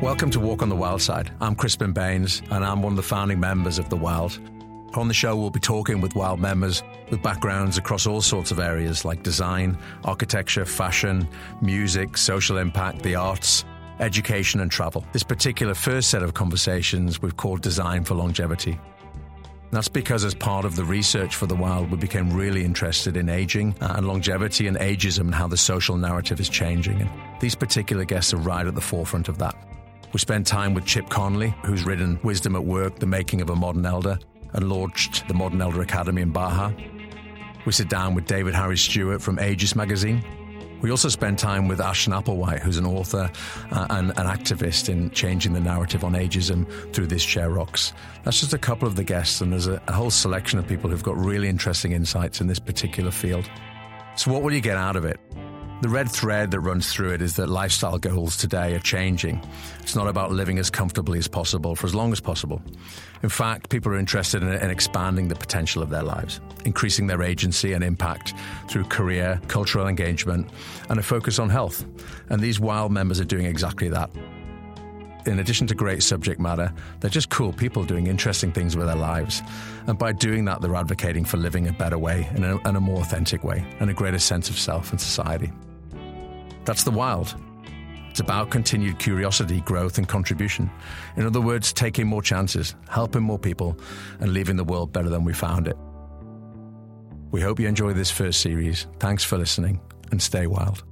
Welcome to Walk on the Wild Side. I'm Crispin Baines, and I'm one of the founding members of The Wild. On the show, we'll be talking with Wild members with backgrounds across all sorts of areas like design, architecture, fashion, music, social impact, the arts, education, and travel. This particular first set of conversations we've called Design for Longevity. That's because, as part of the research for The Wild, we became really interested in aging uh, and longevity and ageism and how the social narrative is changing. And these particular guests are right at the forefront of that. We spent time with Chip Conley, who's written Wisdom at Work, The Making of a Modern Elder, and launched the Modern Elder Academy in Baja. We sit down with David Harry Stewart from Ageist magazine. We also spend time with Ashton Applewhite, who's an author uh, and an activist in changing the narrative on ageism through This Chair Rocks. That's just a couple of the guests, and there's a, a whole selection of people who've got really interesting insights in this particular field. So, what will you get out of it? The red thread that runs through it is that lifestyle goals today are changing. It's not about living as comfortably as possible for as long as possible. In fact, people are interested in, in, expanding the potential of their lives, increasing their agency and impact through career, cultural engagement, and a focus on health. And these wild members are doing exactly that. In addition to great subject matter, they're just cool people doing interesting things with their lives. And by doing that, they're advocating for living a better way, a, in a more authentic way, and a greater sense of self and society. That's the wild. It's about continued curiosity, growth, and contribution. In other words, taking more chances, helping more people, and leaving the world better than we found it. We hope you enjoy this first series. Thanks for listening, and stay wild.